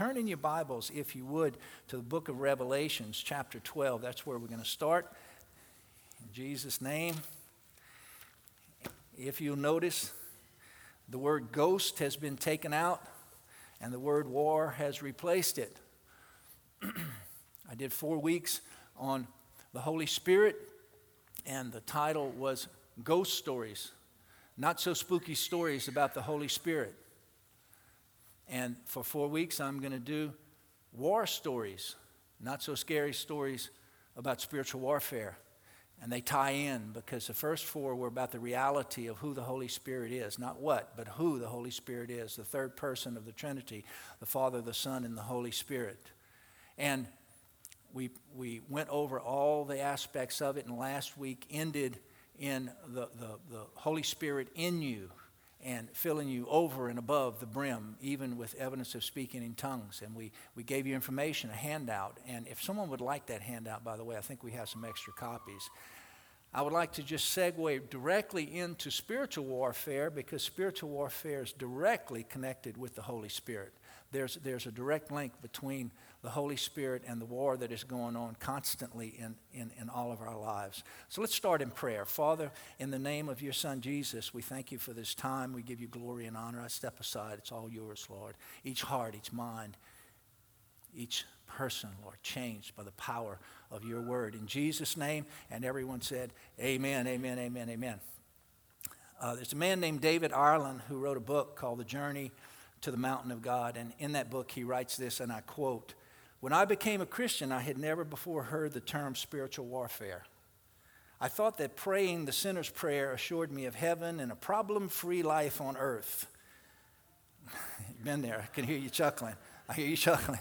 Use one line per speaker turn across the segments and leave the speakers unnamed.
turn in your Bibles, if you would, to the book of Revelations, chapter 12. That's where we're going to start. In Jesus' name. If you'll notice, the word ghost has been taken out and the word war has replaced it. I did four weeks on the Holy Spirit, and the title was Ghost Stories, Not So Spooky Stories About the Holy Spirit. And for four weeks, I'm going to do war stories, not so scary stories about spiritual warfare. And they tie in because the first four were about the reality of who the Holy Spirit is. Not what, but who the Holy Spirit is, the third person of the Trinity, the Father, the Son, and the Holy Spirit. And we, we went over all the aspects of it, and last week ended in the, the, the Holy Spirit in you and filling you over and above the brim, even with evidence of speaking in tongues. And we, we gave you information, a handout. And if someone would like that handout, by the way, I think we have some extra copies. I would like to just segue directly into spiritual warfare because spiritual warfare is directly connected with the Holy Spirit. There's, there's a direct link between the Holy Spirit and the war that is going on constantly in, in, in all of our lives. So let's start in prayer. Father, in the name of your Son Jesus, we thank you for this time. We give you glory and honor. I step aside. It's all yours, Lord. Each heart, each mind, each person, Lord, changed by the power of your word. In Jesus' name, and everyone said, Amen, amen, amen, amen. Uh, there's a man named David Ireland who wrote a book called The Journey to the Mountain of God. And in that book, he writes this, and I quote when I became a Christian, I had never before heard the term spiritual warfare. I thought that praying the sinner's prayer assured me of heaven and a problem free life on earth. Been there. I can hear you chuckling. I hear you chuckling.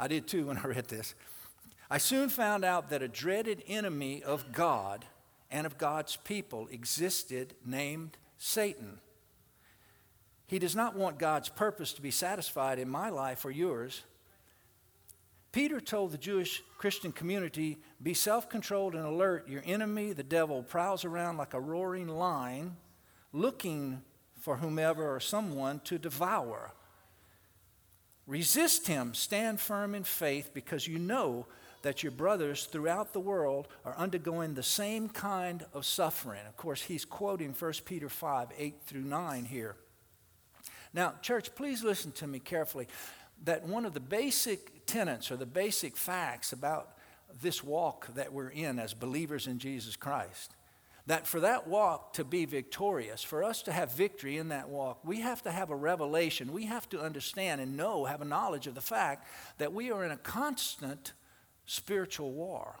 I did too when I read this. I soon found out that a dreaded enemy of God and of God's people existed named Satan. He does not want God's purpose to be satisfied in my life or yours. Peter told the Jewish Christian community be self controlled and alert. Your enemy, the devil, prowls around like a roaring lion looking for whomever or someone to devour. Resist him, stand firm in faith because you know that your brothers throughout the world are undergoing the same kind of suffering. Of course, he's quoting 1 Peter 5 8 through 9 here. Now, church, please listen to me carefully that one of the basic tenets or the basic facts about this walk that we're in as believers in Jesus Christ, that for that walk to be victorious, for us to have victory in that walk, we have to have a revelation. We have to understand and know, have a knowledge of the fact that we are in a constant spiritual war,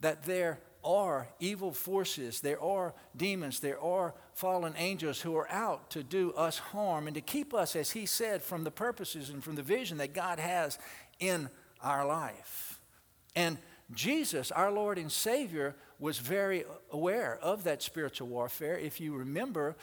that there are evil forces, there are demons, there are fallen angels who are out to do us harm and to keep us, as he said, from the purposes and from the vision that God has in our life. And Jesus, our Lord and Savior, was very aware of that spiritual warfare. If you remember,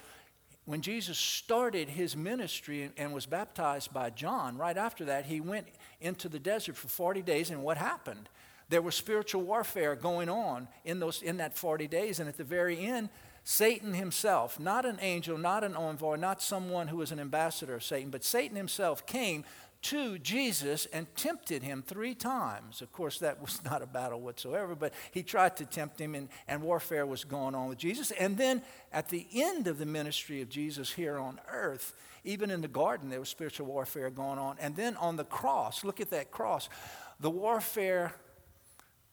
when Jesus started his ministry and was baptized by John, right after that, he went into the desert for 40 days, and what happened? There was spiritual warfare going on in, those, in that 40 days. And at the very end, Satan himself, not an angel, not an envoy, not someone who was an ambassador of Satan, but Satan himself came to Jesus and tempted him three times. Of course, that was not a battle whatsoever, but he tried to tempt him, and, and warfare was going on with Jesus. And then at the end of the ministry of Jesus here on earth, even in the garden, there was spiritual warfare going on. And then on the cross, look at that cross. The warfare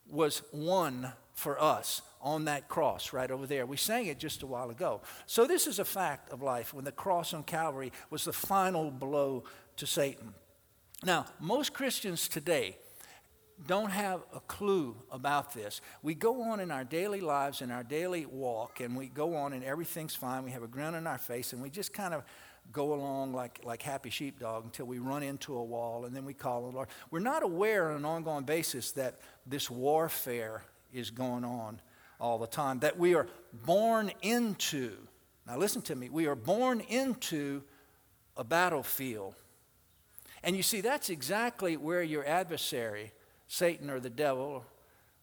was won for us on that cross right over there. We sang it just a while ago. So, this is a fact of life when the cross on Calvary was the final blow to Satan. Now, most Christians today don't have a clue about this. We go on in our daily lives, in our daily walk, and we go on and everything's fine. We have a grin on our face, and we just kind of go along like, like happy sheepdog until we run into a wall and then we call the Lord. We're not aware on an ongoing basis that this warfare is going on all the time, that we are born into. Now, listen to me. We are born into a battlefield. And you see, that's exactly where your adversary, Satan or the devil,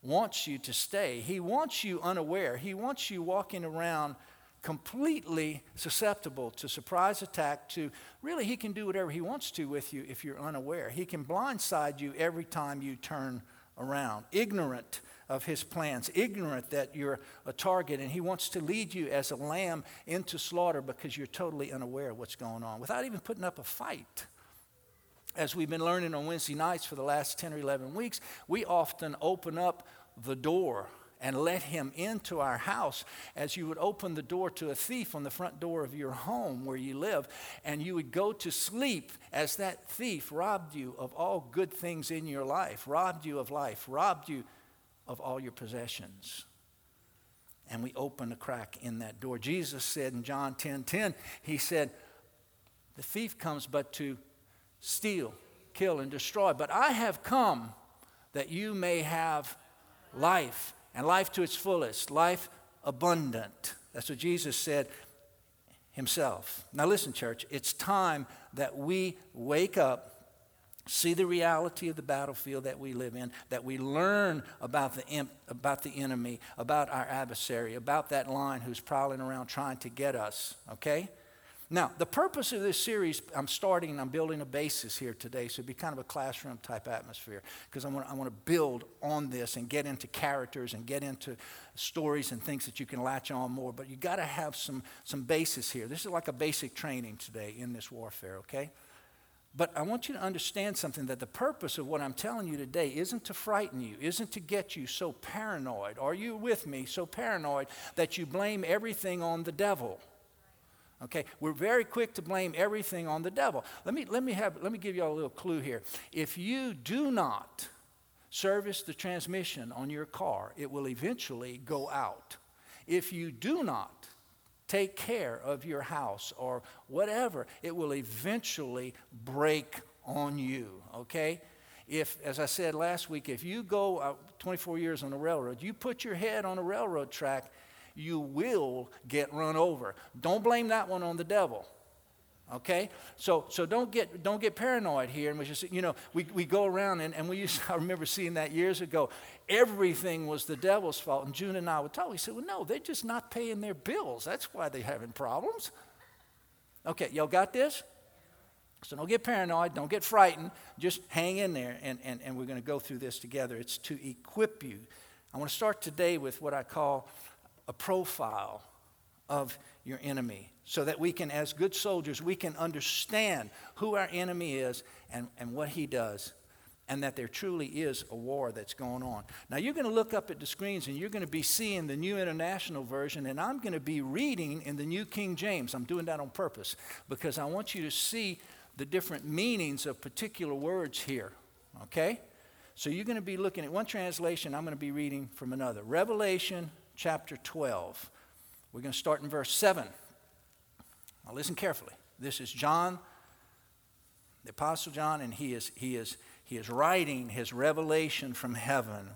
wants you to stay. He wants you unaware. He wants you walking around completely susceptible to surprise attack to really he can do whatever he wants to with you if you're unaware he can blindside you every time you turn around ignorant of his plans ignorant that you're a target and he wants to lead you as a lamb into slaughter because you're totally unaware of what's going on without even putting up a fight as we've been learning on Wednesday nights for the last 10 or 11 weeks, we often open up the door and let him into our house as you would open the door to a thief on the front door of your home where you live. And you would go to sleep as that thief robbed you of all good things in your life, robbed you of life, robbed you of all your possessions. And we open a crack in that door. Jesus said in John 10 10, He said, The thief comes but to steal, kill, and destroy. But I have come that you may have life and life to its fullest, life abundant. That's what Jesus said himself. Now, listen, church, it's time that we wake up. See the reality of the battlefield that we live in, that we learn about the, about the enemy, about our adversary, about that line who's prowling around trying to get us, okay? Now, the purpose of this series, I'm starting, I'm building a basis here today, so it'll be kind of a classroom type atmosphere because I want, I want to build on this and get into characters and get into stories and things that you can latch on more. But you got to have some, some basis here. This is like a basic training today in this warfare, okay? But I want you to understand something that the purpose of what I'm telling you today isn't to frighten you, isn't to get you so paranoid. Are you with me? So paranoid that you blame everything on the devil. Okay, we're very quick to blame everything on the devil. Let me, let me, have, let me give you a little clue here. If you do not service the transmission on your car, it will eventually go out. If you do not take care of your house or whatever, it will eventually break on you, okay? If, as I said last week, if you go uh, 24 years on a railroad, you put your head on a railroad track, you will get run over. Don't blame that one on the devil. Okay? So, so don't, get, don't get paranoid here. And we just, you know, we, we go around and, and we used I remember seeing that years ago. Everything was the devil's fault. And June and I would talk. We said, well, no, they're just not paying their bills. That's why they're having problems. Okay, y'all got this? So don't get paranoid, don't get frightened, just hang in there, and, and, and we're going to go through this together. It's to equip you. I want to start today with what I call a profile of your enemy so that we can, as good soldiers, we can understand who our enemy is and, and what he does and that there truly is a war that's going on. Now, you're going to look up at the screens and you're going to be seeing the New International Version, and I'm going to be reading in the New King James. I'm doing that on purpose because I want you to see the different meanings of particular words here, okay? So you're going to be looking at one translation, I'm going to be reading from another. Revelation chapter 12. We're going to start in verse 7. Now, listen carefully. This is John, the Apostle John, and he is, he is, he is writing his revelation from heaven.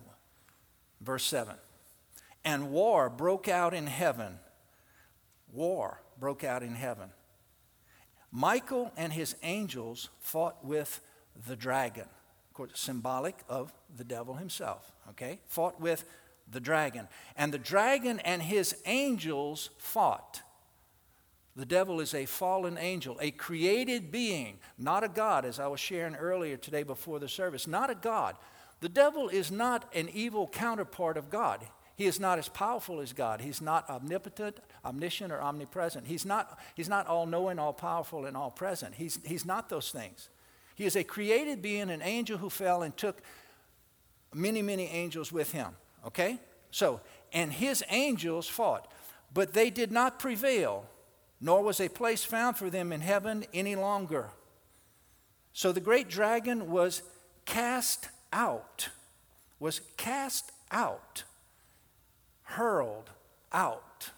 Verse 7. And war broke out in heaven. War broke out in heaven. Michael and his angels fought with the dragon, of course, symbolic of the devil himself, okay? Fought with the dragon. And the dragon and his angels fought. The devil is a fallen angel, a created being, not a God, as I was sharing earlier today before the service. Not a God. The devil is not an evil counterpart of God. He is not as powerful as God. He's not omnipotent, omniscient, or omnipresent. He's not, he's not all knowing, all powerful, and all present. He's, he's not those things. He is a created being, an angel who fell and took many, many angels with him. Okay? So, and his angels fought, but they did not prevail, nor was a place found for them in heaven any longer. So the great dragon was cast out, was cast out, hurled out.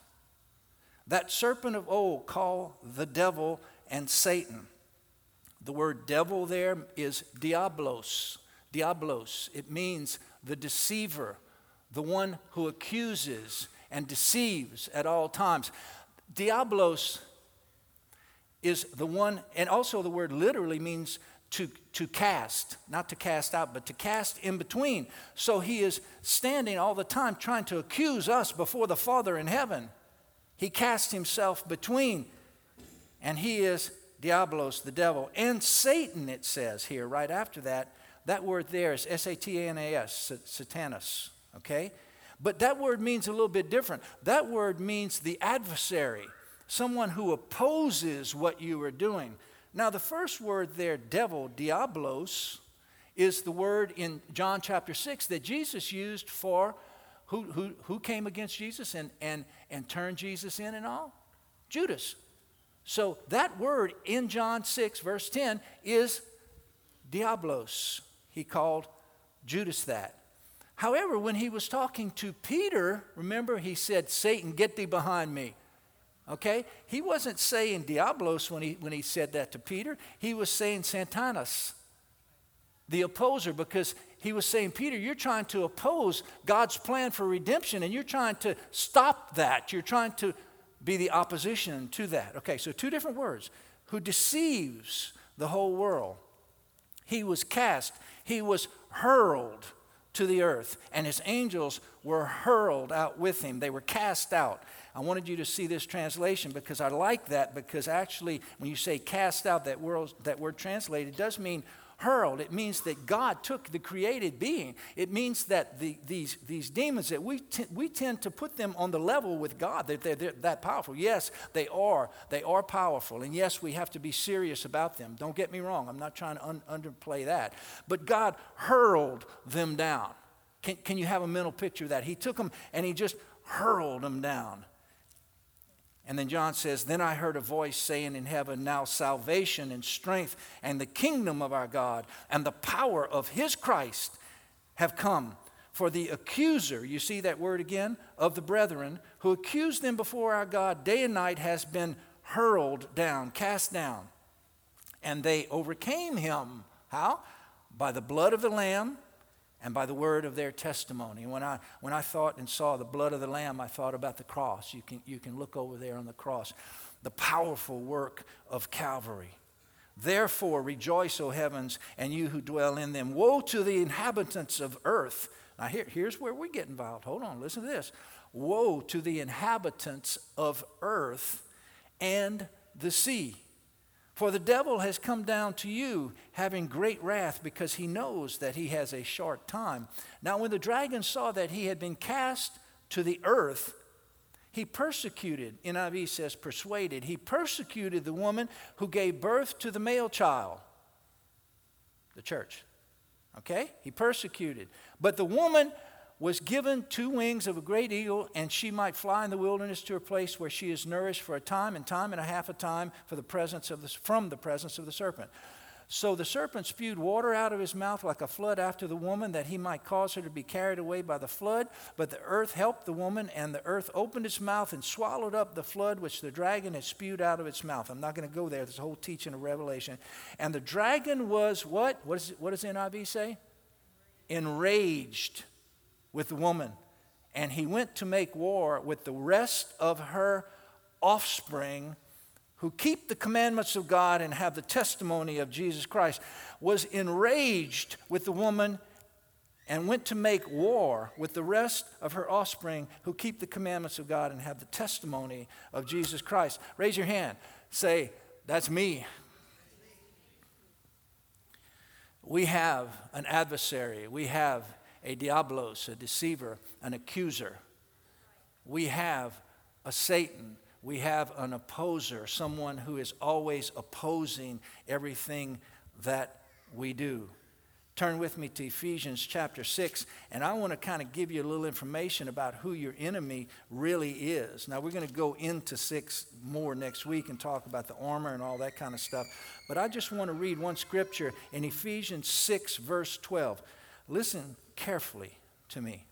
That serpent of old called the devil and Satan. The word devil there is diablos. Diablos. It means the deceiver, the one who accuses and deceives at all times. Diablos is the one, and also the word literally means to, to cast, not to cast out, but to cast in between. So he is standing all the time trying to accuse us before the Father in heaven. He cast himself between, and he is Diablos, the devil, and Satan, it says here, right after that. That word there is S A T A N A S, Satanas, okay? But that word means a little bit different. That word means the adversary, someone who opposes what you are doing. Now, the first word there, devil, diablos, is the word in John chapter 6 that Jesus used for who, who, who came against Jesus and, and, and turned Jesus in and all? Judas. So that word in John 6, verse 10, is diablos. He called Judas that. However, when he was talking to Peter, remember he said, Satan, get thee behind me. Okay? He wasn't saying diablos when he, when he said that to Peter. He was saying Santanus, the opposer, because he was saying, Peter, you're trying to oppose God's plan for redemption and you're trying to stop that. You're trying to be the opposition to that. Okay, so two different words. Who deceives the whole world. He was cast, he was hurled to the earth, and his angels were hurled out with him. They were cast out. I wanted you to see this translation because I like that because actually, when you say cast out, that word, that word translated does mean hurled. It means that God took the created being. It means that the, these, these demons, that we, t- we tend to put them on the level with God, that they're, they're that powerful. Yes, they are. They are powerful. And yes, we have to be serious about them. Don't get me wrong. I'm not trying to un- underplay that. But God hurled them down. Can, can you have a mental picture of that? He took them and he just hurled them down. And then John says, Then I heard a voice saying in heaven, Now salvation and strength and the kingdom of our God and the power of his Christ have come. For the accuser, you see that word again, of the brethren, who accused them before our God day and night, has been hurled down, cast down. And they overcame him. How? By the blood of the Lamb and by the word of their testimony. When I, when I thought and saw the blood of the Lamb, I thought about the cross. You can, you can look over there on the cross. The powerful work of Calvary. Therefore, rejoice, O heavens, and you who dwell in them. Woe to the inhabitants of earth. Now, here, here's where we get involved. Hold on, listen to this. Woe to the inhabitants of earth and the sea. For the devil has come down to you having great wrath because he knows that he has a short time. Now, when the dragon saw that he had been cast to the earth, he persecuted, NIV says persuaded, he persecuted the woman who gave birth to the male child, the church. Okay? He persecuted. But the woman was given two wings of a great eagle, and she might fly in the wilderness to a place where she is nourished for a time and time and a half a time for the presence of the, from the presence of the serpent. So the serpent spewed water out of his mouth like a flood after the woman, that he might cause her to be carried away by the flood. But the earth helped the woman, and the earth opened its mouth and swallowed up the flood which the dragon had spewed out of its mouth. I'm not going to go there. There's a whole teaching of Revelation. And the dragon was what? What, is, what does NIV say? Enraged with the woman, and he went to make war with the rest of her offspring who keep the commandments of God and have the testimony of Jesus Christ, was enraged with the woman and went to make war with the rest of her offspring who keep the commandments of God and have the testimony of Jesus Christ. Raise your hand. Say, That's me. We have an adversary. We have a diablos, a deceiver, an accuser. We have a Satan. We have an opposer, someone who is always opposing everything that we do. Turn with me to Ephesians chapter 6, and I want to kind of give you a little information about who your enemy really is. Now, we're going to go into 6 more next week and talk about the armor and all that kind of stuff, but I just want to read one scripture in Ephesians 6, verse 12. Listen carefully to me.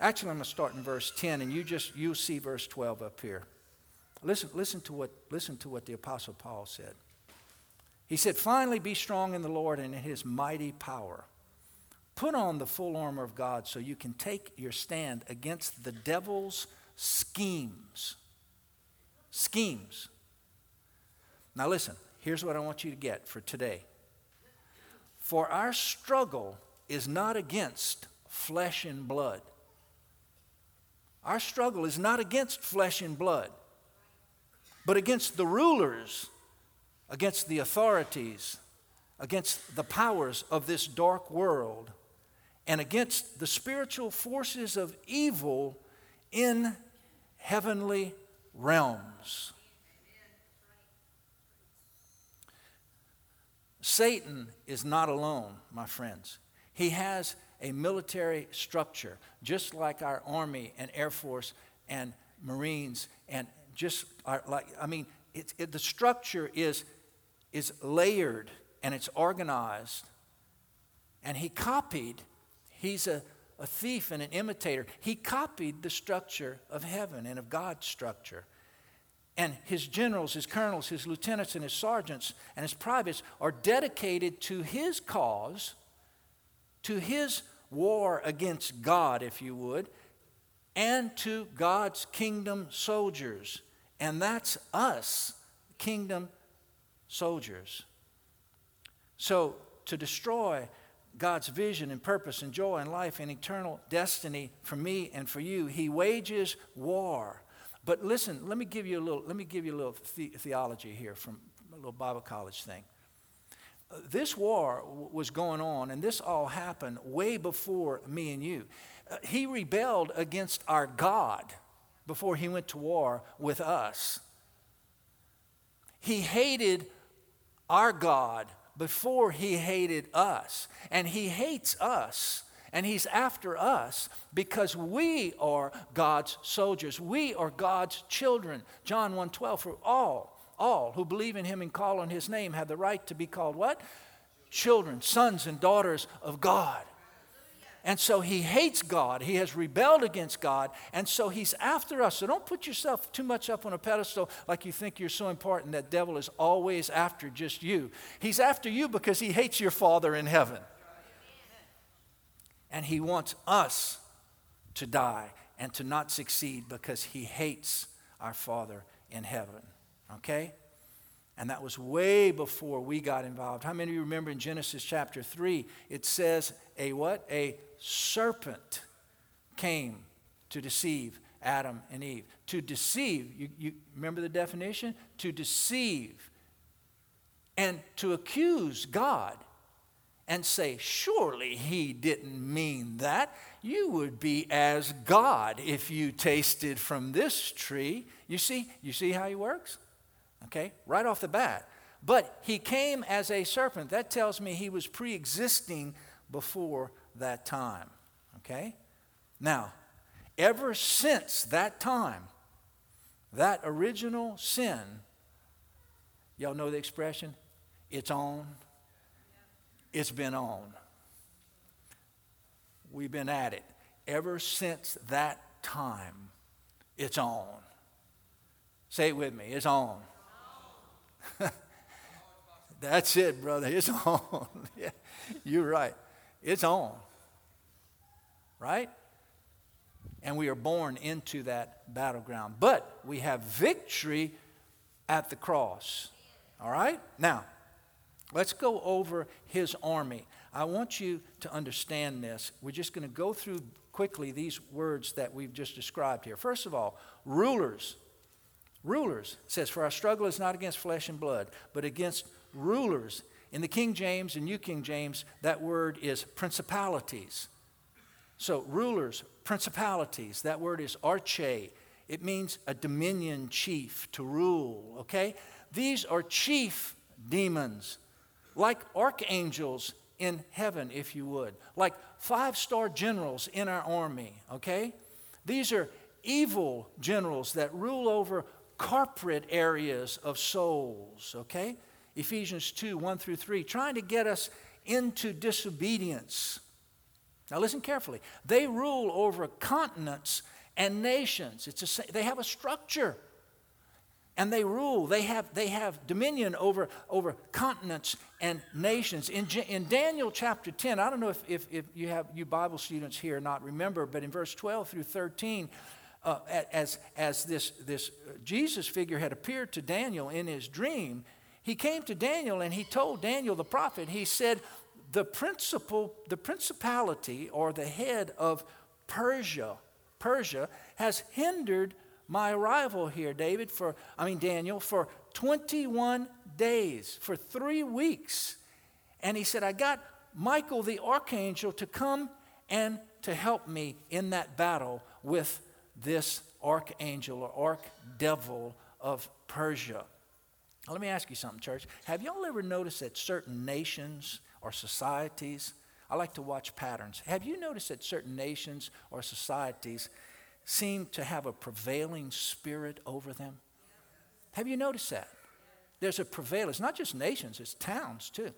Actually, I'm going to start in verse 10, and you just you'll see verse 12 up here. Listen, listen, to what, listen to what the Apostle Paul said. He said, Finally, be strong in the Lord and in his mighty power. Put on the full armor of God so you can take your stand against the devil's schemes. Schemes. Now, listen, here's what I want you to get for today. For our struggle is not against flesh and blood. Our struggle is not against flesh and blood, but against the rulers, against the authorities, against the powers of this dark world, and against the spiritual forces of evil in heavenly realms. Satan is not alone, my friends. He has a military structure, just like our Army and Air Force and Marines, and just our, like, I mean, it, it, the structure is, is layered and it's organized. And he copied, he's a, a thief and an imitator. He copied the structure of heaven and of God's structure. And his generals, his colonels, his lieutenants, and his sergeants, and his privates are dedicated to his cause, to his war against God, if you would, and to God's kingdom soldiers. And that's us, kingdom soldiers. So, to destroy God's vision and purpose and joy and life and eternal destiny for me and for you, he wages war. But listen, let me give you a little, let me give you a little the- theology here from a little Bible college thing. This war was going on, and this all happened way before me and you. Uh, he rebelled against our God before he went to war with us. He hated our God before he hated us. And he hates us and he's after us because we are God's soldiers. We are God's children. John 1:12 for all all who believe in him and call on his name have the right to be called what? Children, sons and daughters of God. And so he hates God. He has rebelled against God. And so he's after us. So don't put yourself too much up on a pedestal like you think you're so important that devil is always after just you. He's after you because he hates your Father in heaven. And he wants us to die and to not succeed because he hates our Father in heaven. Okay? And that was way before we got involved. How many of you remember in Genesis chapter 3, it says a what? A serpent came to deceive Adam and Eve. To deceive, you, you remember the definition? To deceive and to accuse God and say, Surely he didn't mean that. You would be as God if you tasted from this tree. You see, you see how he works? Okay, right off the bat. But he came as a serpent. That tells me he was pre existing before that time. Okay? Now, ever since that time, that original sin, y'all know the expression? It's on. It's been on. We've been at it. Ever since that time, it's on. Say it with me. It's on. That's it, brother. It's on. yeah, you're right. It's on. Right? And we are born into that battleground. But we have victory at the cross. All right? Now, let's go over his army. I want you to understand this. We're just going to go through quickly these words that we've just described here. First of all, rulers Rulers says, For our struggle is not against flesh and blood, but against rulers. In the King James and New King James, that word is principalities. So, rulers, principalities, that word is arche. It means a dominion chief, to rule, okay? These are chief demons, like archangels in heaven, if you would, like five star generals in our army, okay? These are evil generals that rule over corporate areas of souls, okay? Ephesians 2 1 through 3, trying to get us into disobedience. Now, listen carefully. They rule over continents and nations. It's a, they have a structure. And they rule, they have, they have dominion over, over continents and nations. In, in Daniel chapter 10, I don't know if, if, if you have you Bible students here or not remember, but in verse 12 through 13, uh, as, as this, this Jesus figure had appeared to Daniel in his dream, he came to Daniel and he told Daniel the prophet, he said, the principal, the principality or the head of Persia, Persia, has hindered my arrival here, David, for, I mean, Daniel, for 21 days, for three weeks. And he said, I got Michael the archangel to come and to help me in that battle with this archangel or archdevil of Persia. Let me ask you something, church. Have y'all ever noticed that certain nations or societies, I like to watch patterns. Have you noticed that certain nations or societies seem to have a prevailing spirit over them? Have you noticed that? There's a prevalence, not just nations, it's towns too.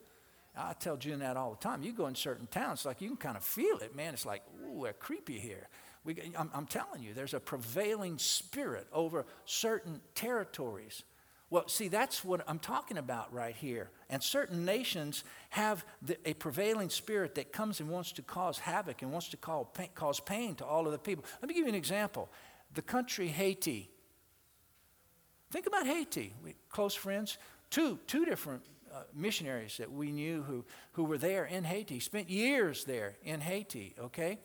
I tell June that all the time. You go in certain towns, like you can kind of feel it, man. It's like, ooh, we're creepy here. We, I'm, I'm telling you, there's a prevailing spirit over certain territories. Well, see, that's what I'm talking about right here. And certain nations have the, a prevailing spirit that comes and wants to cause havoc and wants to cause pain, to all of the people. Let me give you an example. The country Haiti. Think about Haiti. We, close friends. Two, two different uh, missionaries that we knew who, who were there in Haiti, spent years there in Haiti, okay?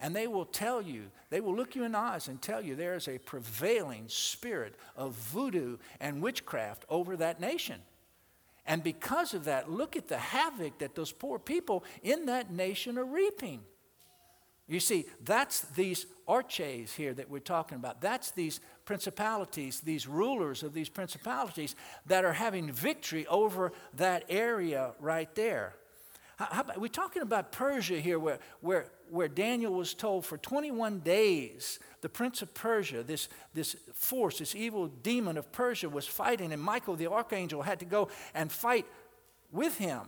And they will tell you, they will look you in the eyes and tell you there is a prevailing spirit of voodoo and witchcraft over that nation. And because of that, look at the havoc that those poor people in that nation are reaping. You see, that's these arches here that we're talking about. That's these principalities, these rulers of these principalities that are having victory over that area right there. How, about, we're talking about Persia here, where, where, where Daniel was told for 21 days, the prince of Persia, this, this force, this evil demon of Persia, was fighting, and Michael the archangel had to go and fight with him.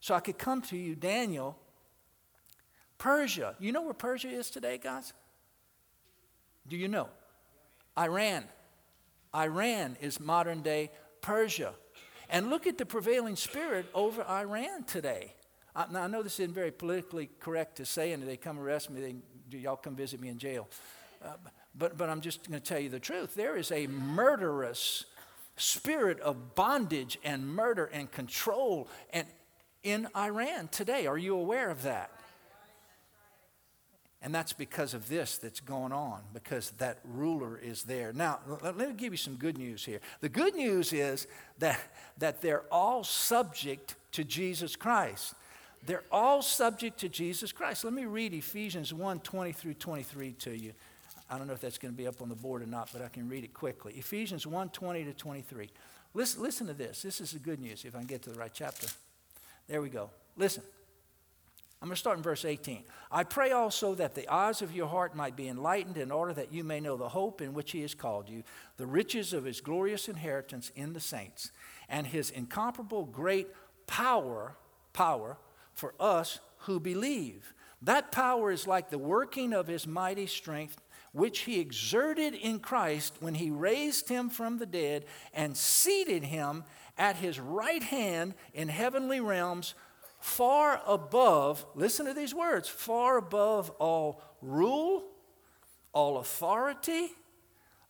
So I could come to you, Daniel. Persia. You know where Persia is today, guys? Do you know? Iran. Iran is modern day Persia. And look at the prevailing spirit over Iran today. I, now, I know this isn't very politically correct to say, and they come arrest me, they, do y'all come visit me in jail. Uh, but, but I'm just going to tell you the truth. There is a murderous spirit of bondage and murder and control and in Iran today. Are you aware of that? And that's because of this that's going on, because that ruler is there. Now, let, me give you some good news here. The good news is that, that they're all subject to Jesus Christ. They're all subject to Jesus Christ. Let me read Ephesians 1 20 through 23 to you. I don't know if that's going to be up on the board or not, but I can read it quickly. Ephesians 1 20 to 23. Listen, listen to this. This is the good news if I can get to the right chapter. There we go. Listen. I'm going to start in verse 18. I pray also that the eyes of your heart might be enlightened in order that you may know the hope in which he has called you, the riches of his glorious inheritance in the saints, and his incomparable great power, power for us who believe. That power is like the working of his mighty strength, which he exerted in Christ when he raised him from the dead and seated him at his right hand in heavenly realms, far above, listen to these words, far above all rule, all authority,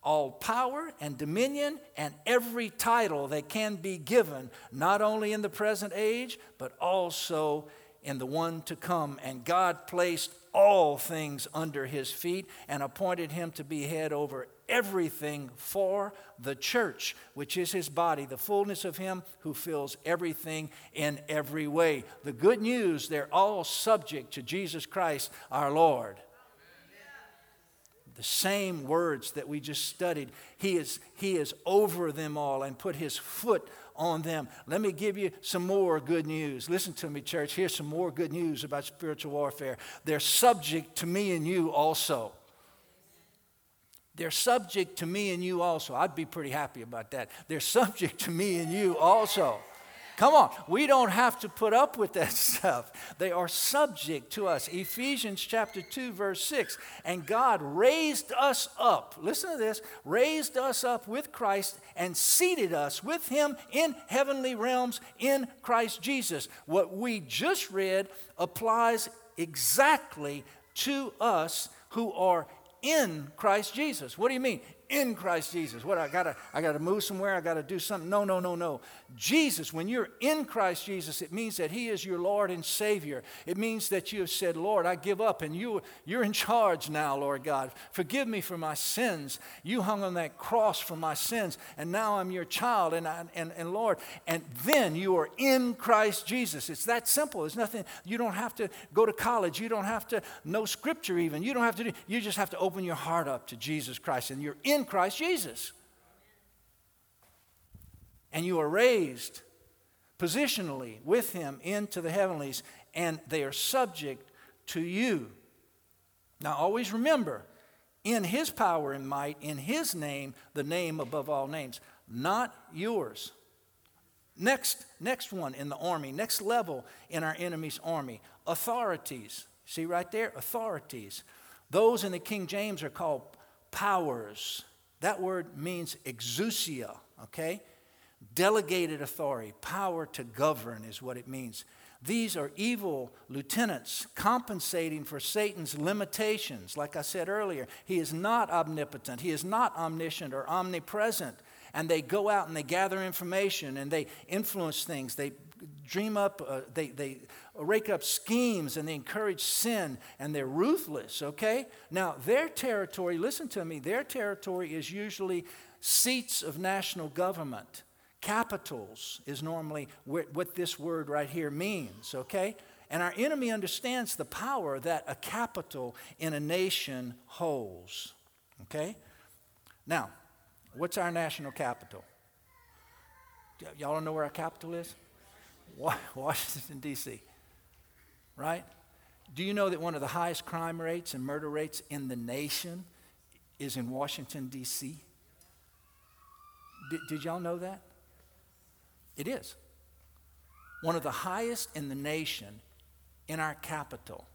all power and dominion and every title that can be given, not only in the present age, but also in the one to come. And God placed all things under his feet and appointed him to be head over everything for the church, which is his body, the fullness of him who fills everything in every way. The good news, they're all subject to Jesus Christ our Lord. The same words that we just studied, he is, he is over them all and put his foot on them. Let me give you some more good news. Listen to me, church. Here's some more good news about spiritual warfare. They're subject to me and you also. They're subject to me and you also. I'd be pretty happy about that. They're subject to me and you also. Come on, we don't have to put up with that stuff. They are subject to us. Ephesians chapter 2, verse 6. And God raised us up, listen to this, raised us up with Christ and seated us with him in heavenly realms in Christ Jesus. What we just read applies exactly to us who are in Christ Jesus. What do you mean? In Christ Jesus. What I gotta, I gotta move somewhere, I gotta do something. No, no, no, no. Jesus, when you're in Christ Jesus, it means that He is your Lord and Savior. It means that you have said, Lord, I give up, and you, you're in charge now, Lord God. Forgive me for my sins. You hung on that cross for my sins, and now I'm your child, and, I, and, and Lord, and then you are in Christ Jesus. It's that simple. There's nothing, you don't have to go to college, you don't have to know scripture even. You don't have to do, you just have to open your heart up to Jesus Christ, and you're in Christ Jesus. And you are raised positionally with him into the heavenlies, and they are subject to you. Now, always remember, in his power and might, in his name, the name above all names, not yours. Next, next one in the army, next level in our enemy's army, authorities. See right there? Authorities. Those in the King James are called powers. That word means exousia, okay? Delegated authority, power to govern is what it means. These are evil lieutenants compensating for Satan's limitations. Like I said earlier, he is not omnipotent, he is not omniscient or omnipresent. And they go out and they gather information and they influence things. They dream up, uh, they, they rake up schemes and they encourage sin and they're ruthless, okay? Now, their territory, listen to me, their territory is usually seats of national government. Capitals is normally what this word right here means, okay? And our enemy understands the power that a capital in a nation holds, okay? Now, what's our national capital? Y'all don't know where our capital is? Washington, D.C., right? Do you know that one of the highest crime rates and murder rates in the nation is in Washington, D.C.? Did, did y'all know that? It is. One of the highest in the nation in our capital.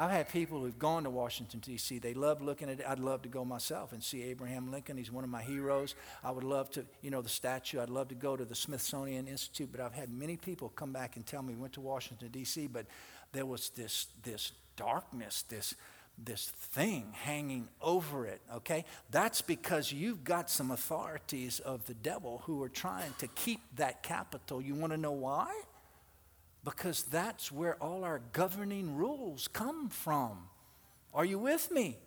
I've had people who've gone to Washington, D.C. They love looking at it. I'd love to go myself and see Abraham Lincoln. He's one of my heroes. I would love to, you know, the statue. I'd love to go to the Smithsonian Institute. But I've had many people come back and tell me, went to Washington, D.C., but there was this, this darkness, this, this thing hanging over it, okay? That's because you've got some authorities of the devil who are trying to keep that capital. You want to know why? Because that's where all our governing rules come from. Are you with me?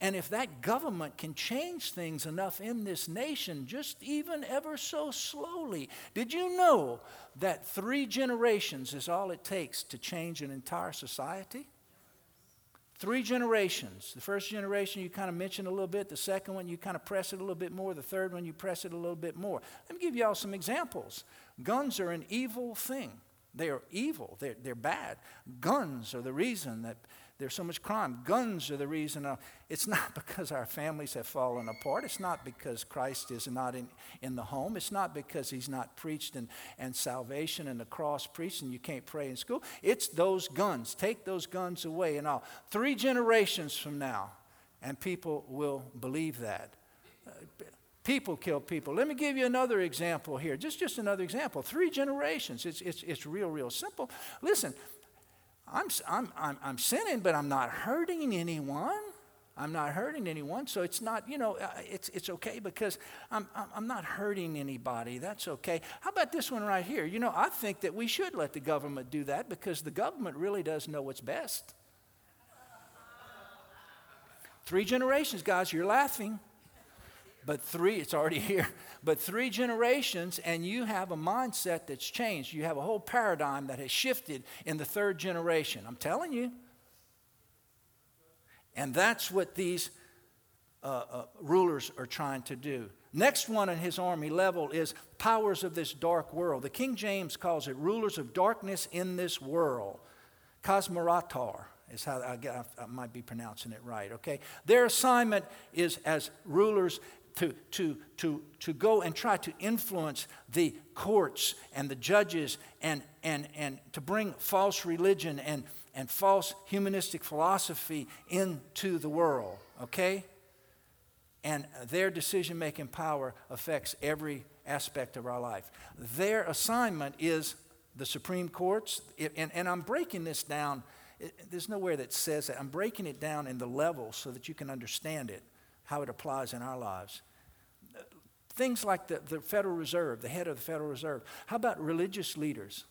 And if that government can change things enough in this nation, just even ever so slowly, did you know that three generations is all it takes to change an entire society? Three generations. The first generation you kind of mentioned a little bit, the second one you kind of press it a little bit more, the third one you press it a little bit more. Let me give you all some examples. Guns are an evil thing. They are evil. They're, they're bad. Guns are the reason that there's so much crime. Guns are the reason. Uh, it's not because our families have fallen apart. It's not because Christ is not in, in the home. It's not because he's not preached and, and salvation and the cross preached and you can't pray in school. It's those guns. Take those guns away and all. Three generations from now, and people will believe that. People kill people. Let me give you another example here. Just, just another example. Three generations. It's, it's, it's real, real simple. Listen, I'm, I'm, I'm, I'm sinning, but I'm not hurting anyone. I'm not hurting anyone, so it's not, you know, uh, it's, it's okay because I'm, I'm not hurting anybody. That's okay. How about this one right here? You know, I think that we should let the government do that because the government really does know what's best. Three generations, guys, you're laughing but three, it's already here, but three generations, and you have a mindset that's changed. You have a whole paradigm that has shifted in the third generation. I'm telling you. And that's what these uh, uh, rulers are trying to do. Next one in his army level is powers of this dark world. The King James calls it rulers of darkness in this world. Cosmeratar is how I, I, might be pronouncing it right, okay? Their assignment is as rulers to, to, to, to go and try to influence the courts and the judges and, and, and to bring false religion and, and false humanistic philosophy into the world, okay? And their decision making power affects every aspect of our life. Their assignment is the Supreme Courts, and, and I'm breaking this down. There's nowhere that says that. I'm breaking it down in the levels so that you can understand it. How it applies in our lives. Things like the, the Federal Reserve, the head of the Federal Reserve. How about religious leaders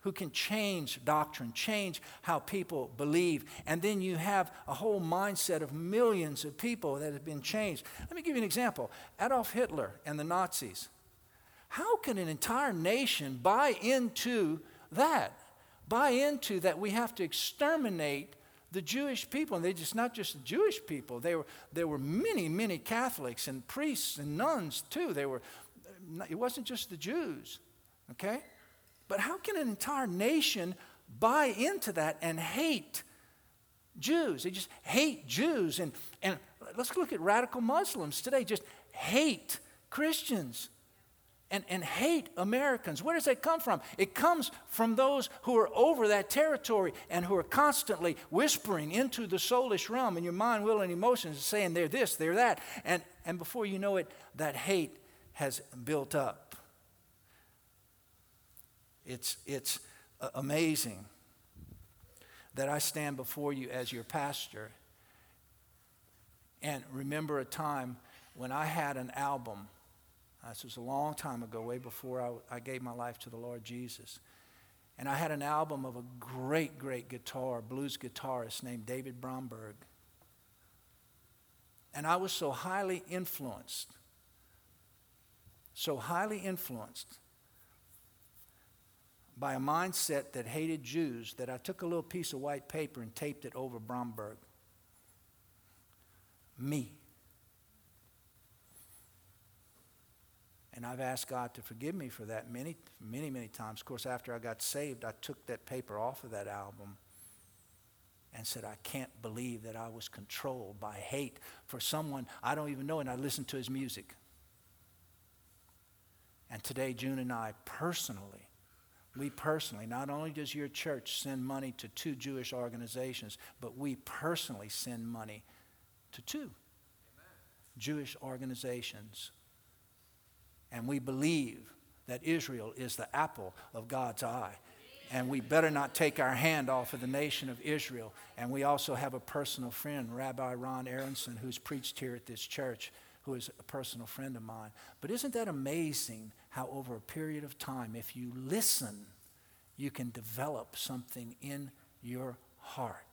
who can change doctrine, change how people believe? And then you have a whole mindset of millions of people that have been changed. Let me give you an example Adolf Hitler and the Nazis. How can an entire nation buy into that? Buy into that we have to exterminate the Jewish people, and they just not just the Jewish people. They were there were many, many Catholics and priests and nuns too. They were it wasn't just the Jews. Okay? But how can an entire nation buy into that and hate Jews? They just hate Jews. And, and let's look at radical Muslims today, just hate Christians and, and hate Americans. Where does that come from? It comes from those who are over that territory and who are constantly whispering into the soulish realm in your mind, will, and emotions, saying they're this, they're that. And, and before you know it, that hate has built up. It's, it's uh, amazing that I stand before you as your pastor and remember a time when I had an album uh, this was a long time ago, way before I, I gave my life to the Lord Jesus. And I had an album of a great, great guitar, blues guitarist named David Bromberg. And I was so highly influenced, so highly influenced by a mindset that hated Jews that I took a little piece of white paper and taped it over Bromberg. Me. And I've asked God to forgive me for that many, many, many times. Of course, after I got saved, I took that paper off of that album and said, I can't believe that I was controlled by hate for someone I don't even know, and I listened to his music. And today, June and I personally, we personally, not only does your church send money to two Jewish organizations, but we personally send money to two Amen. Jewish organizations and we believe that Israel is the apple of God's eye. And we better not take our hand off of the nation of Israel. And we also have a personal friend, Rabbi Ron Aronson, who's preached here at this church, who is a personal friend of mine. But isn't that amazing how, over a period of time, if you listen, you can develop something in your heart?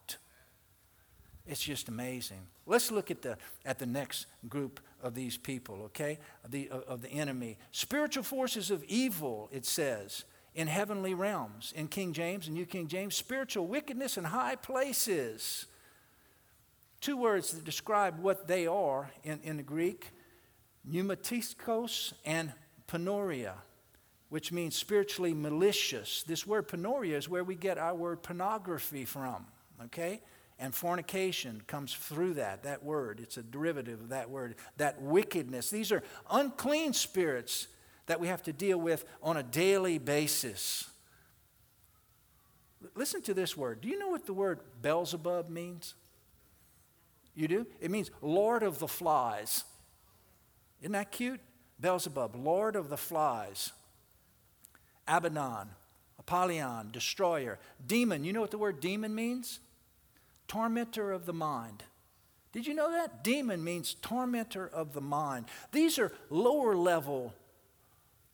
It's just amazing. Let's look at the, at the next group of these people, okay? The, uh, of the enemy. Spiritual forces of evil, it says, in heavenly realms. In King James and New King James, spiritual wickedness in high places. Two words that describe what they are in, in the Greek pneumatikos and poneria, which means spiritually malicious. This word poneria is where we get our word pornography from, okay? And fornication comes through that, that word. It's a derivative of that word. That wickedness. These are unclean spirits that we have to deal with on a daily basis. Listen to this word. Do you know what the word Beelzebub means? You do? It means Lord of the Flies. Isn't that cute? Beelzebub, Lord of the Flies. Abaddon, Apollyon, Destroyer. Demon. You know what the word demon means? Tormentor of the mind. Did you know that? Demon means tormentor of the mind. These are lower level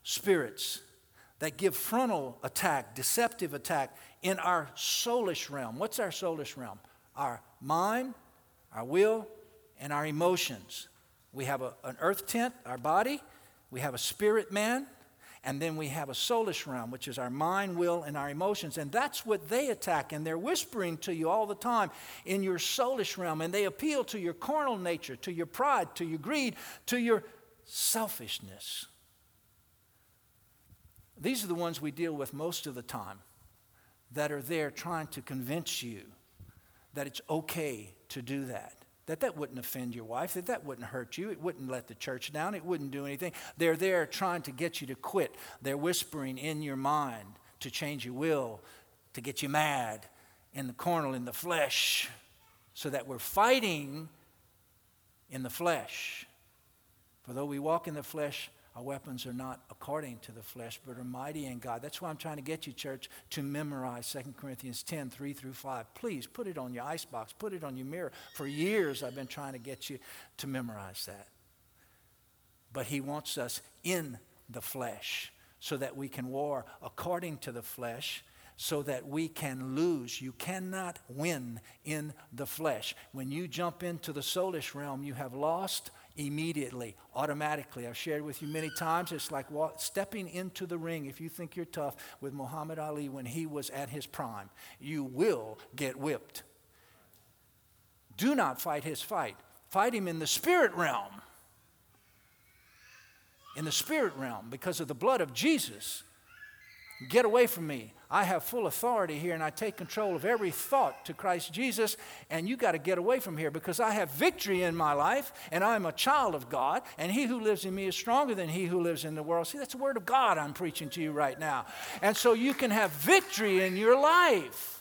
spirits that give frontal attack, deceptive attack in our soulish realm. What's our soulish realm? Our mind, our will, and our emotions. We have a, an earth tent, our body. We have a spirit man, and then we have a soulish realm, which is our mind, will, and our emotions. And that's what they attack. And they're whispering to you all the time in your soulish realm. And they appeal to your carnal nature, to your pride, to your greed, to your selfishness. These are the ones we deal with most of the time that are there trying to convince you that it's okay to do that that that wouldn't offend your wife, that that wouldn't hurt you, it wouldn't let the church down, it wouldn't do anything. They're there trying to get you to quit. They're whispering in your mind to change your will, to get you mad in the carnal, in the flesh, so that we're fighting in the flesh. For though we walk in the flesh, Our weapons are not according to the flesh, but are mighty in God. That's why I'm trying to get you, church, to memorize 2 Corinthians 10, 3 through 5. Please put it on your icebox, put it on your mirror. For years, I've been trying to get you to memorize that. But He wants us in the flesh so that we can war according to the flesh so that we can lose. You cannot win in the flesh. When you jump into the soulish realm, you have lost immediately, automatically. I've shared with you many times. It's like stepping into the ring if you think you're tough with Muhammad Ali when he was at his prime. You will get whipped. Do not fight his fight, fight him in the spirit realm. In the spirit realm, because of the blood of Jesus. Get away from me. I have full authority here and I take control of every thought to Christ Jesus. And you got to get away from here because I have victory in my life and I'm a child of God. And he who lives in me is stronger than he who lives in the world. See, that's the word of God I'm preaching to you right now. And so you can have victory in your life.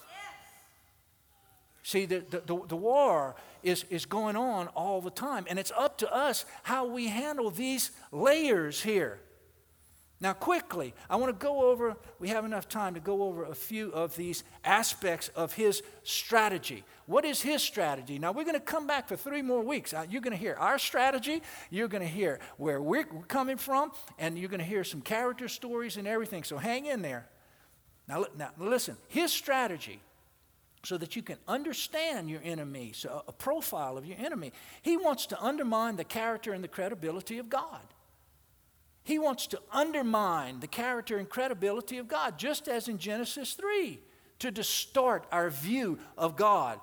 See, the, the, the, war is, is going on all the time. And it's up to us how we handle these layers here. Now, quickly, I want to go over, we have enough time to go over a few of these aspects of his strategy. What is his strategy? Now, we're going to come back for three more weeks. Uh, you're going to hear our strategy, you're going to hear where we're coming from, and you're going to hear some character stories and everything. So hang in there. Now, now listen, his strategy, so that you can understand your enemy, so a profile of your enemy, he wants to undermine the character and the credibility of God. He wants to undermine the character and credibility of God, just as in Genesis 3, to distort our view of God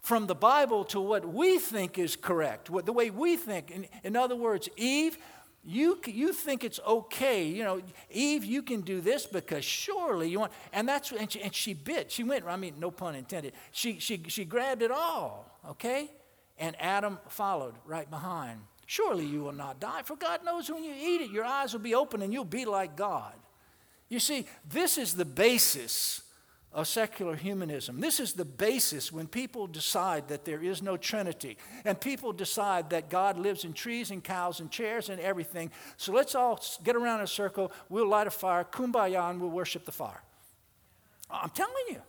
from the Bible to what we think is correct, what, the way we think. In, in other words, Eve, you, you think it's okay. You know, Eve, you can do this because surely you want. And that's and she, and she bit. She went. I mean, no pun intended. She she she grabbed it all. Okay, and Adam followed right behind. Surely you will not die, for God knows when you eat it, your eyes will be open and you'll be like God. You see, this is the basis of secular humanism. This is the basis when people decide that there is no Trinity and people decide that God lives in trees and cows and chairs and everything. So let's all get around in a circle, we'll light a fire, kumbaya, and we'll worship the fire. I'm telling you,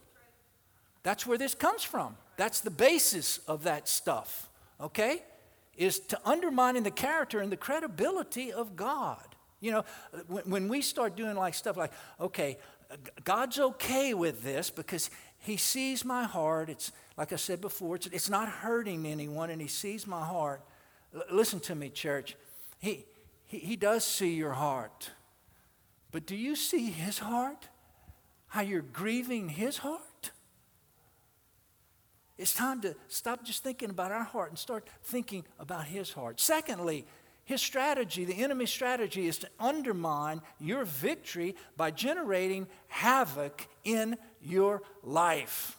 that's where this comes from. That's the basis of that stuff, okay? Is to undermining the character and the credibility of God. You know, when, we start doing like stuff like, okay, God's okay with this because He sees my heart. It's like I said before, it's, it's not hurting anyone, and He sees my heart. L- listen to me, church. He, he, he does see your heart. But do you see His heart? How you're grieving His heart? It's time to stop just thinking about our heart and start thinking about his heart. Secondly, his strategy, the enemy's strategy, is to undermine your victory by generating havoc in your life.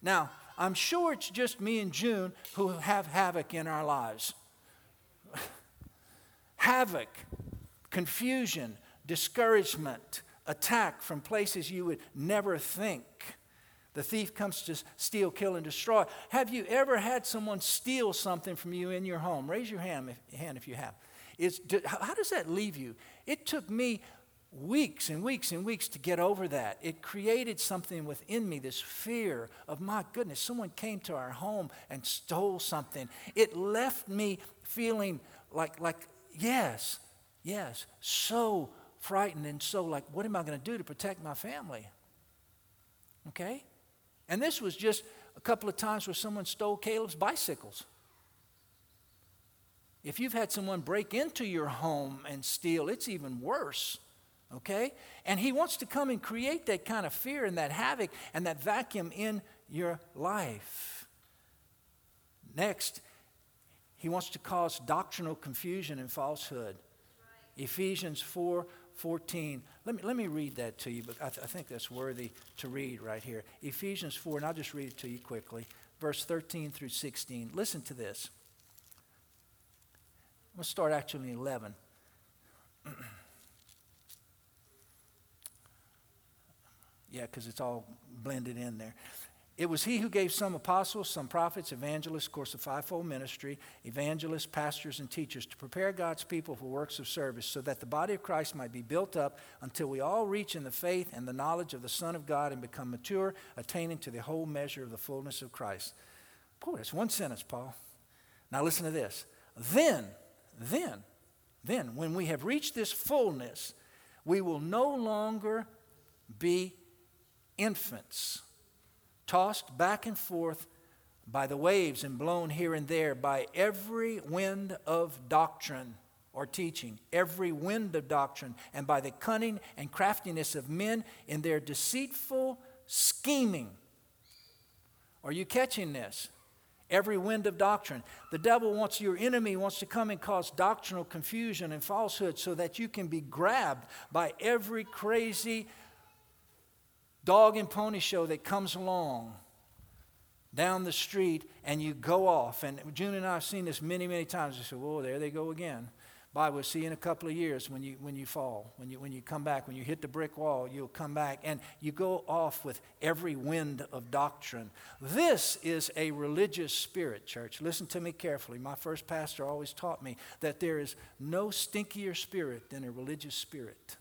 Now, I'm sure it's just me and June who have havoc in our lives. havoc, confusion, discouragement, attack from places you would never think. The thief comes to steal, kill, and destroy. Have you ever had someone steal something from you in your home? Raise your hand if, hand if you have. It's, how does that leave you? It took me weeks and weeks and weeks to get over that. It created something within me, this fear of, my goodness, someone came to our home and stole something. It left me feeling like, like yes, yes, so frightened and so like, what am I going to do to protect my family? Okay? And this was just a couple of times where someone stole Caleb's bicycles. If you've had someone break into your home and steal, it's even worse. Okay? And he wants to come and create that kind of fear and that havoc and that vacuum in your life. Next, he wants to cause doctrinal confusion and falsehood. Ephesians 4 14. Let me, let me read that to you, but I, th- I think that's worthy to read right here. Ephesians 4, and I'll just read it to you quickly, verse 13 through 16. Listen to this. I'm going to start actually in 11. yeah, because it's all blended in there. It was he who gave some apostles, some prophets, evangelists, of course, the fivefold ministry, evangelists, pastors, and teachers to prepare God's people for works of service so that the body of Christ might be built up until we all reach in the faith and the knowledge of the Son of God and become mature, attaining to the whole measure of the fullness of Christ. Boy, that's one sentence, Paul. Now listen to this. Then, then, then, when we have reached this fullness, we will no longer be infants tossed back and forth by the waves and blown here and there by every wind of doctrine or teaching, every wind of doctrine, and by the cunning and craftiness of men in their deceitful scheming. Are you catching this? Every wind of doctrine. The devil wants, your enemy wants to come and cause doctrinal confusion and falsehood so that you can be grabbed by every crazy dog and pony show that comes along down the street and you go off. And June and I have seen this many, many times. We say, whoa, there they go again. Bye, we'll see you in a couple of years when you, when you fall, when you, when you come back, when you hit the brick wall, you'll come back and you go off with every wind of doctrine. This is a religious spirit, church. Listen to me carefully. My first pastor always taught me that there is no stinkier spirit than a religious spirit.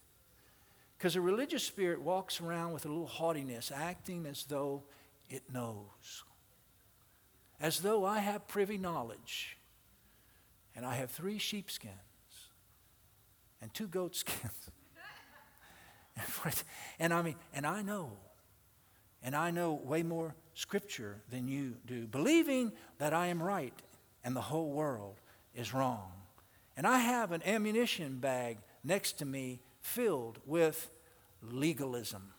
Because a religious spirit walks around with a little haughtiness, acting as though it knows. As though I have privy knowledge. And I have three sheepskins and two goat skins. and I mean, and I know, and I know way more scripture than you do, believing that I am right and the whole world is wrong. And I have an ammunition bag next to me filled with legalism.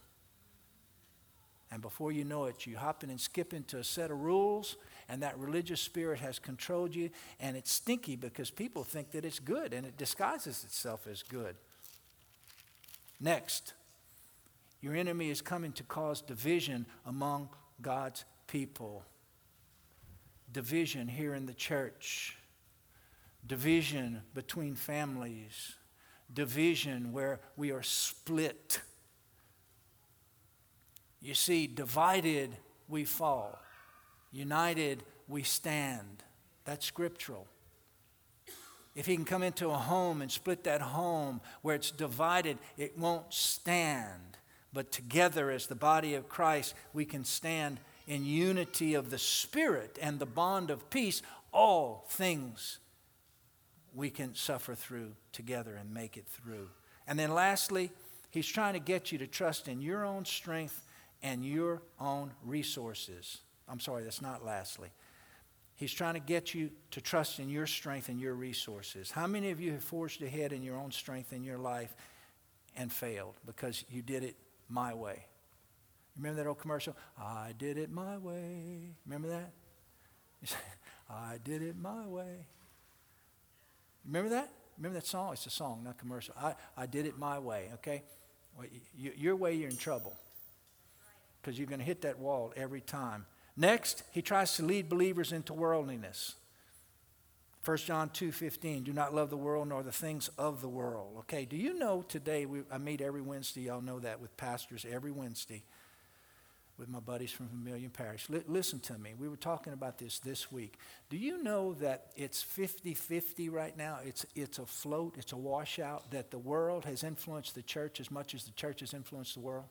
And before you know it, you hop in and skip into a set of rules, and that religious spirit has controlled you, and it's stinky because people think that it's good, and it disguises itself as good. Next, your enemy is coming to cause division among God's people. Division here in the church, division between families, division where we are split you see, divided we fall, united we stand. That's scriptural. If he can come into a home and split that home where it's divided, it won't stand. But together, as the body of Christ, we can stand in unity of the Spirit and the bond of peace. All things we can suffer through together and make it through. And then, lastly, he's trying to get you to trust in your own strength and your own resources. I'm sorry, that's not lastly. He's trying to get you to trust in your strength and your resources. How many of you have forged ahead in your own strength in your life and failed because you did it my way? Remember that old commercial? I did it my way. Remember that? Say, I did it my way. Remember that? Remember that song? It's a song, not commercial. I, I did it my way, okay? Well, you, your way, you're in trouble because you're going to hit that wall every time. Next, he tries to lead believers into worldliness. 1 John 2:15, do not love the world nor the things of the world. Okay, do you know today we, I meet every Wednesday, y'all know that with pastors every Wednesday with my buddies from Vermilion Parish. L- listen to me. We were talking about this this week. Do you know that it's 50-50 right now? It's it's a float, it's a washout that the world has influenced the church as much as the church has influenced the world?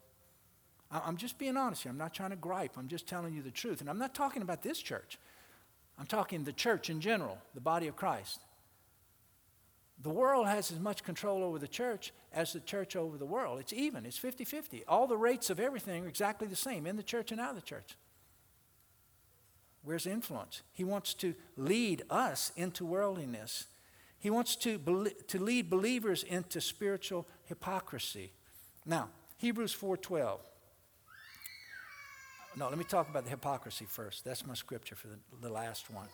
I'm just being honest here. I'm not trying to gripe. I'm just telling you the truth. And I'm not talking about this church. I'm talking the church in general, the body of Christ. The world has as much control over the church as the church over the world. It's even, it's 50 50. All the rates of everything are exactly the same in the church and out of the church. Where's influence? He wants to lead us into worldliness. He wants to, to lead believers into spiritual hypocrisy. Now, Hebrews 4:12. No, let me talk about the hypocrisy first. That's my scripture for the, the last one.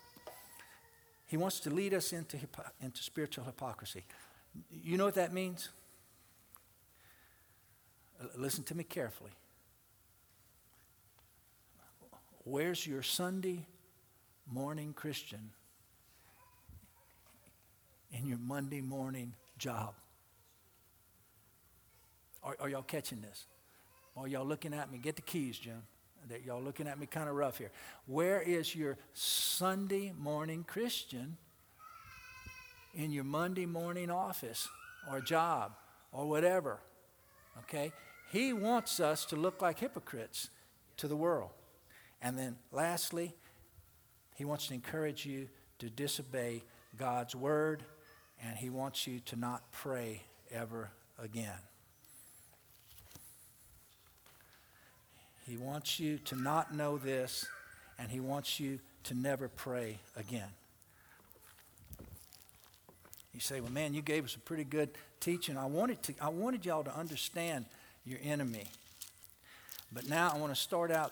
He wants to lead us into, into spiritual hypocrisy. You know what that means? Listen to me carefully. Where's your Sunday morning Christian in your Monday morning job? Are, are y'all catching this? Are y'all looking at me? Get the keys, Jim. That y'all looking at me kind of rough here. Where is your Sunday morning Christian in your Monday morning office or job or whatever? Okay? He wants us to look like hypocrites to the world. And then lastly, he wants to encourage you to disobey God's word, and he wants you to not pray ever again. He wants you to not know this, and he wants you to never pray again. You say, well, man, you gave us a pretty good teaching. I wanted, to, I wanted y'all to understand your enemy. But now I want to start out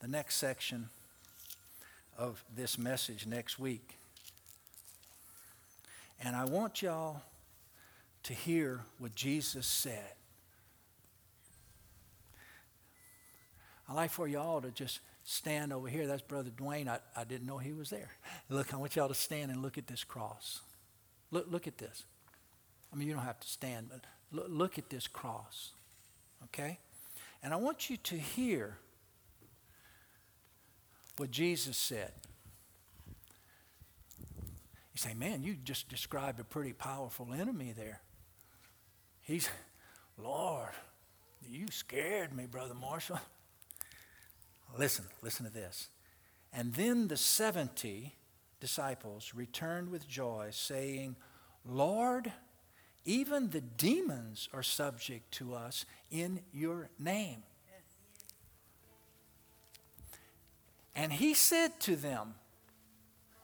the next section of this message next week. And I want y'all to hear what Jesus said. I'd like for y'all to just stand over here. That's Brother Dwayne. I, I didn't know he was there. Look, I want y'all to stand and look at this cross. Look, look at this. I mean, you don't have to stand, but look, look at this cross. Okay? And I want you to hear what Jesus said. You say, man, you just described a pretty powerful enemy there. He's, Lord, you scared me, Brother Marshall. Listen, listen to this. And then the 70 disciples returned with joy, saying, Lord, even the demons are subject to us in your name. And he said to them,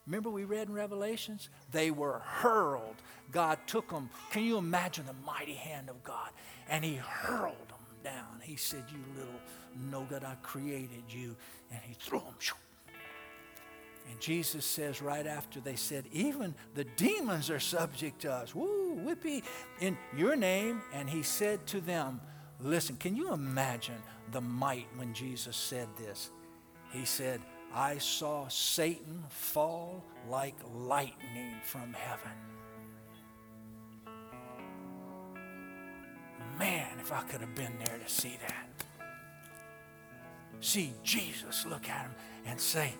Remember we read in Revelations? They were hurled. God took them. Can you imagine the mighty hand of God? And he hurled them down. He said, You little nugget, I created you. And he threw them. And Jesus says right after they said, Even the demons are subject to us. Woo, whippy, in your name. And he said to them, Listen, can you imagine the might when Jesus said this? He said, I saw Satan fall like lightning from heaven. Man, if I could have been there to see that. See Jesus look at him and say,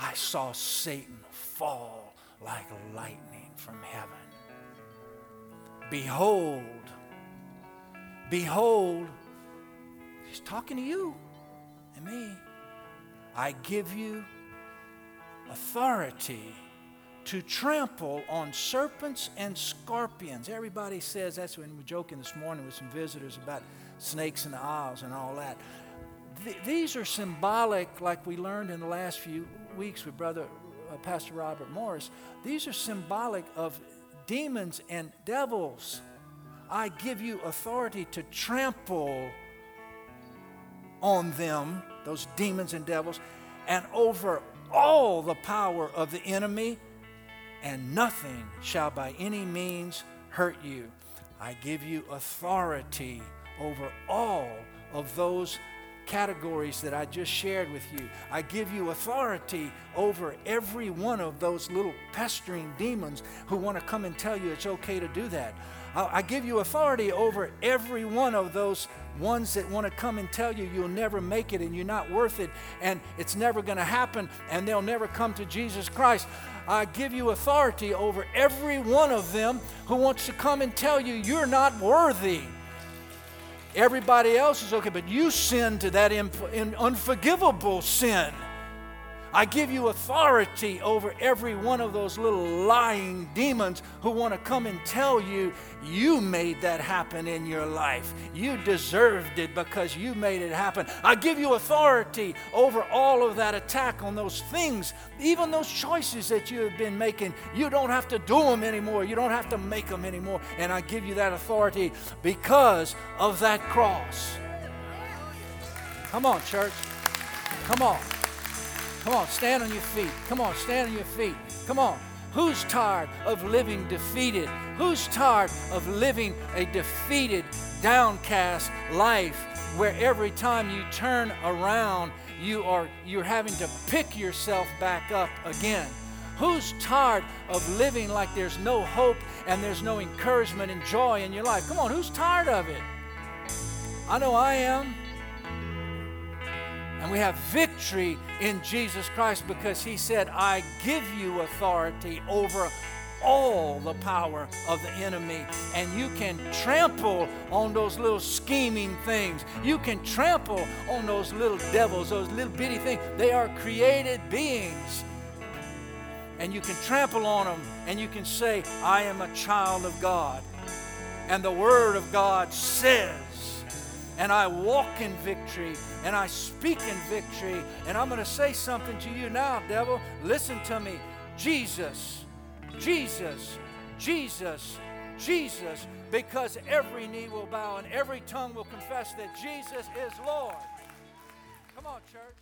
I saw Satan fall like lightning from heaven. Behold, behold, he's talking to you and me. I give you authority to trample on serpents and scorpions. Everybody says that's when we were joking this morning with some visitors about snakes in the and all that. Th- these are symbolic, like we learned in the last few weeks with Brother uh, Pastor Robert Morris. These are symbolic of demons and devils. I give you authority to trample on them, those demons and devils, and over all the power of the enemy, and nothing shall by any means hurt you. I give you authority over all of those categories that I just shared with you. I give you authority over every one of those little pestering demons who want to come and tell you it's okay to do that. I give you authority over every one of those ones that want to come and tell you you'll never make it and you're not worth it and it's never going to happen and they'll never come to Jesus Christ. I give you authority over every one of them who wants to come and tell you you're not worthy. Everybody else is okay, but you sin to that unforgivable sin. I give you authority over every one of those little lying demons who want to come and tell you you made that happen in your life. You deserved it because you made it happen. I give you authority over all of that attack on those things, even those choices that you have been making. You don't have to do them anymore. You don't have to make them anymore. And I give you that authority because of that cross. Come on, church. Come on. Come on, stand on your feet. Come on, stand on your feet. Come on. Who's tired of living defeated? Who's tired of living a defeated, downcast life where every time you turn around, you are you're having to pick yourself back up again? Who's tired of living like there's no hope and there's no encouragement and joy in your life? Come on, who's tired of it? I know I am. And we have victory in Jesus Christ because He said, I give you authority over all the power of the enemy. And you can trample on those little scheming things. You can trample on those little devils, those little bitty things. They are created beings. And you can trample on them and you can say, I am a child of God. And the Word of God says, and I walk in victory and I speak in victory. And I'm going to say something to you now, devil. Listen to me. Jesus Jesus, Jesus, Jesus, because every knee will bow and every tongue will confess that Jesus is Lord. Come on, church.